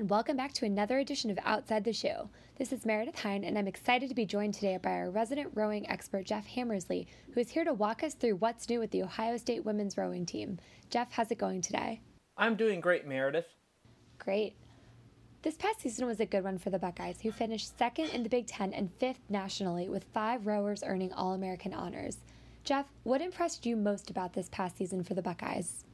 and welcome back to another edition of Outside the Shoe. This is Meredith Hine, and I'm excited to be joined today by our resident rowing expert, Jeff Hammersley, who is here to walk us through what's new with the Ohio State women's rowing team. Jeff, how's it going today? I'm doing great, Meredith. Great. This past season was a good one for the Buckeyes, who finished second in the Big Ten and fifth nationally, with five rowers earning All American honors. Jeff, what impressed you most about this past season for the Buckeyes?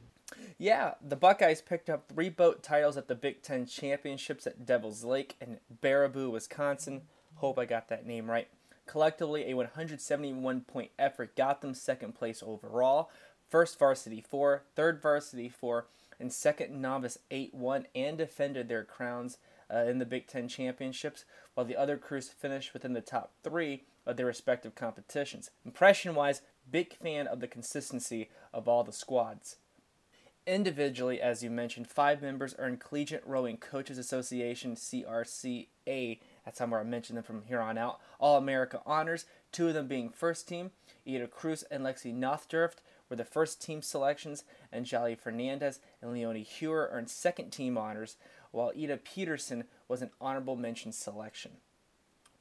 Yeah, the Buckeyes picked up three boat titles at the Big Ten Championships at Devil's Lake and Baraboo, Wisconsin. Hope I got that name right. Collectively, a 171 point effort got them second place overall, first varsity four, third varsity four, and second novice 8 1 and defended their crowns uh, in the Big Ten Championships, while the other crews finished within the top three of their respective competitions. Impression wise, big fan of the consistency of all the squads. Individually, as you mentioned, five members earned Collegiate Rowing Coaches Association CRCA. That's how I mention them from here on out. All America honors, two of them being first team. Ida Cruz and Lexi Nothdurft were the first team selections, and Jolly Fernandez and Leonie Hewer earned second team honors, while Ida Peterson was an honorable mention selection.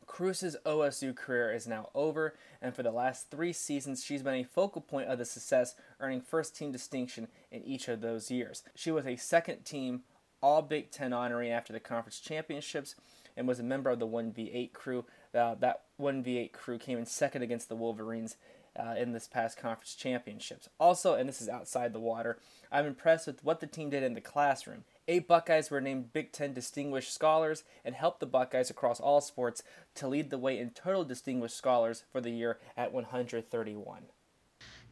Cruz's OSU career is now over, and for the last three seasons, she's been a focal point of the success, earning first team distinction in each of those years. She was a second team All Big Ten honoree after the conference championships and was a member of the 1v8 crew. Uh, that 1v8 crew came in second against the Wolverines uh, in this past conference championships. Also, and this is outside the water, I'm impressed with what the team did in the classroom. Eight Buckeyes were named Big Ten Distinguished Scholars and helped the Buckeyes across all sports to lead the way in total Distinguished Scholars for the year at 131.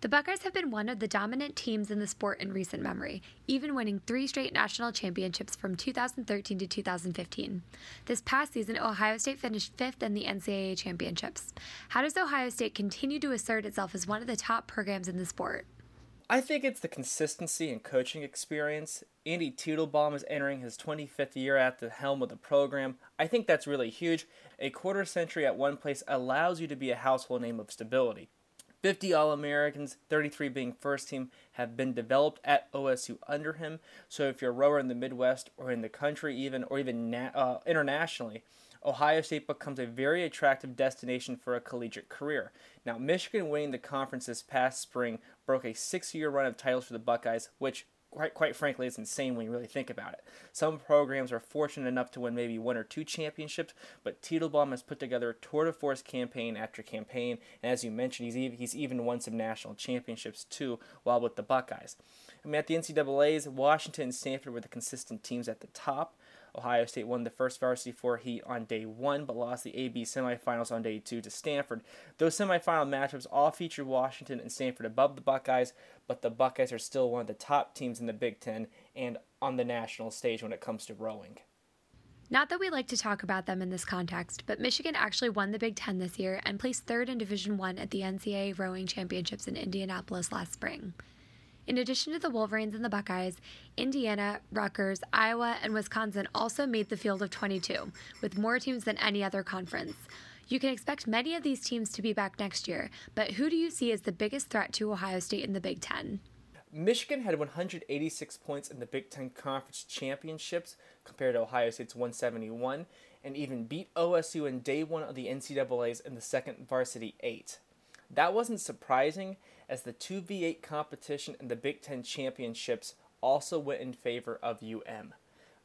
The Buckeyes have been one of the dominant teams in the sport in recent memory, even winning three straight national championships from 2013 to 2015. This past season, Ohio State finished fifth in the NCAA championships. How does Ohio State continue to assert itself as one of the top programs in the sport? I think it's the consistency and coaching experience. Andy Teitelbaum is entering his 25th year at the helm of the program. I think that's really huge. A quarter century at one place allows you to be a household name of stability. 50 All Americans, 33 being first team, have been developed at OSU under him. So if you're a rower in the Midwest or in the country, even or even na- uh, internationally, Ohio State becomes a very attractive destination for a collegiate career. Now, Michigan winning the conference this past spring broke a six year run of titles for the Buckeyes, which quite, quite frankly is insane when you really think about it. Some programs are fortunate enough to win maybe one or two championships, but Teitelbaum has put together a tour de force campaign after campaign, and as you mentioned, he's even, he's even won some national championships too while with the Buckeyes. I mean, at the NCAA's, Washington and Stanford were the consistent teams at the top. Ohio State won the first varsity four heat on day one, but lost the AB semifinals on day two to Stanford. Those semifinal matchups all featured Washington and Stanford above the Buckeyes, but the Buckeyes are still one of the top teams in the Big Ten and on the national stage when it comes to rowing. Not that we like to talk about them in this context, but Michigan actually won the Big Ten this year and placed third in Division One at the NCAA Rowing Championships in Indianapolis last spring. In addition to the Wolverines and the Buckeyes, Indiana, Rutgers, Iowa, and Wisconsin also made the field of 22, with more teams than any other conference. You can expect many of these teams to be back next year, but who do you see as the biggest threat to Ohio State in the Big Ten? Michigan had 186 points in the Big Ten Conference Championships compared to Ohio State's 171, and even beat OSU in day one of the NCAA's in the second varsity eight. That wasn't surprising, as the 2v8 competition and the Big Ten championships also went in favor of UM.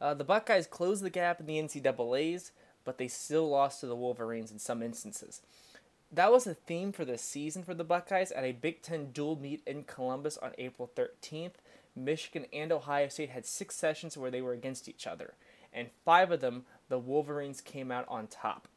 Uh, the Buckeyes closed the gap in the NCAA's, but they still lost to the Wolverines in some instances. That was the theme for the season for the Buckeyes at a Big Ten dual meet in Columbus on April 13th. Michigan and Ohio State had six sessions where they were against each other, and five of them the Wolverines came out on top.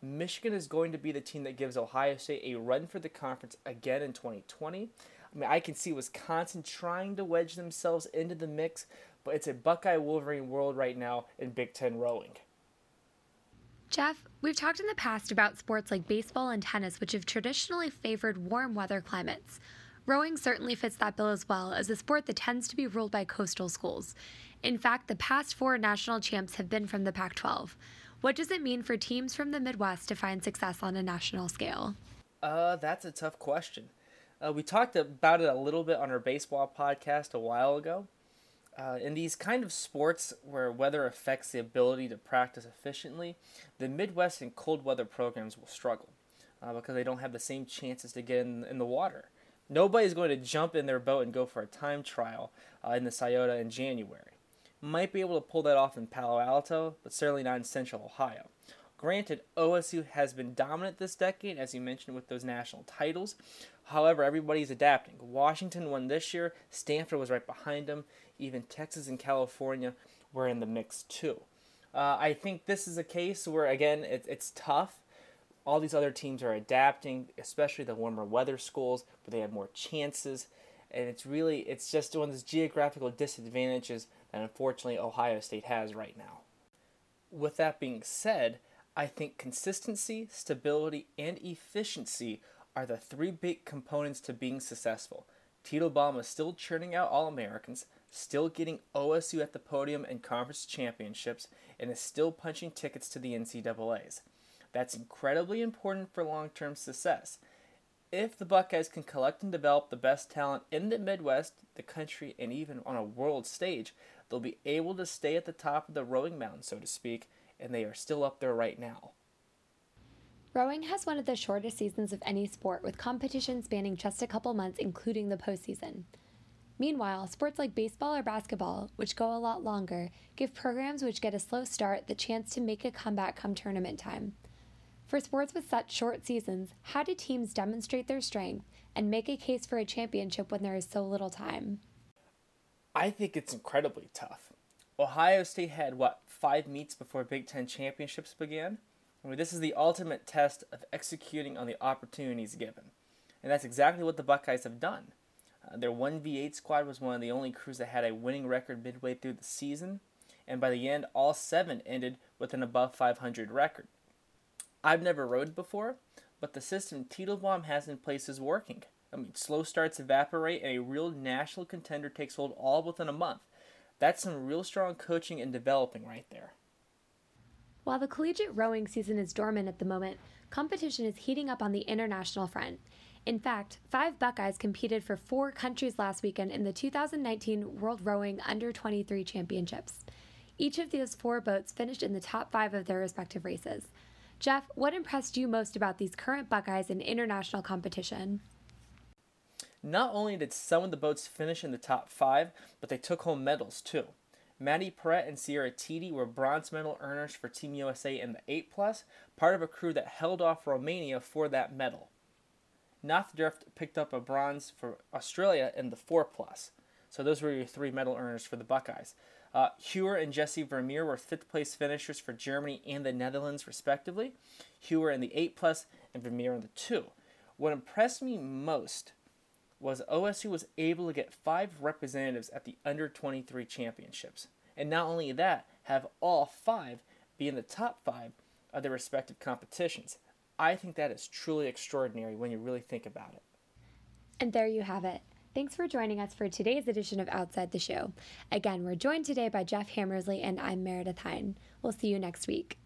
Michigan is going to be the team that gives Ohio State a run for the conference again in 2020. I mean, I can see Wisconsin trying to wedge themselves into the mix, but it's a Buckeye Wolverine world right now in Big Ten rowing. Jeff, we've talked in the past about sports like baseball and tennis, which have traditionally favored warm weather climates. Rowing certainly fits that bill as well, as a sport that tends to be ruled by coastal schools. In fact, the past four national champs have been from the Pac 12. What does it mean for teams from the Midwest to find success on a national scale? Uh, that's a tough question. Uh, we talked about it a little bit on our baseball podcast a while ago. Uh, in these kind of sports where weather affects the ability to practice efficiently, the Midwest and cold weather programs will struggle uh, because they don't have the same chances to get in, in the water. Nobody's going to jump in their boat and go for a time trial uh, in the Scioto in January. Might be able to pull that off in Palo Alto, but certainly not in Central Ohio. Granted, OSU has been dominant this decade, as you mentioned, with those national titles. However, everybody's adapting. Washington won this year, Stanford was right behind them, even Texas and California were in the mix too. Uh, I think this is a case where, again, it, it's tough. All these other teams are adapting, especially the warmer weather schools, where they have more chances. And it's really, it's just one of those geographical disadvantages that unfortunately Ohio State has right now. With that being said, I think consistency, stability, and efficiency are the three big components to being successful. Teitelbaum is still churning out All Americans, still getting OSU at the podium and conference championships, and is still punching tickets to the NCAAs. That's incredibly important for long term success. If the Buckeyes can collect and develop the best talent in the Midwest, the country, and even on a world stage, they'll be able to stay at the top of the rowing mountain, so to speak, and they are still up there right now. Rowing has one of the shortest seasons of any sport, with competition spanning just a couple months, including the postseason. Meanwhile, sports like baseball or basketball, which go a lot longer, give programs which get a slow start the chance to make a comeback come tournament time. For sports with such short seasons, how do teams demonstrate their strength and make a case for a championship when there is so little time? I think it's incredibly tough. Ohio State had, what, five meets before Big Ten championships began? I mean, this is the ultimate test of executing on the opportunities given. And that's exactly what the Buckeyes have done. Uh, their 1v8 squad was one of the only crews that had a winning record midway through the season, and by the end, all seven ended with an above 500 record. I've never rowed before, but the system Tito has in place is working. I mean, slow starts evaporate, and a real national contender takes hold all within a month. That's some real strong coaching and developing right there. While the collegiate rowing season is dormant at the moment, competition is heating up on the international front. In fact, five Buckeyes competed for four countries last weekend in the 2019 World Rowing Under 23 Championships. Each of those four boats finished in the top five of their respective races. Jeff, what impressed you most about these current Buckeyes in international competition? Not only did some of the boats finish in the top five, but they took home medals too. Maddie Perret and Sierra Titi were bronze medal earners for Team USA in the 8 plus, part of a crew that held off Romania for that medal. Nothdurft picked up a bronze for Australia in the 4 plus. So those were your three medal earners for the Buckeyes. Uh, and Jesse Vermeer were fifth place finishers for Germany and the Netherlands, respectively. Hewer in the 8 plus and Vermeer in the 2. What impressed me most was OSU was able to get five representatives at the under 23 championships. And not only that, have all five be in the top five of their respective competitions. I think that is truly extraordinary when you really think about it. And there you have it. Thanks for joining us for today's edition of Outside the Shoe. Again, we're joined today by Jeff Hammersley, and I'm Meredith Hine. We'll see you next week.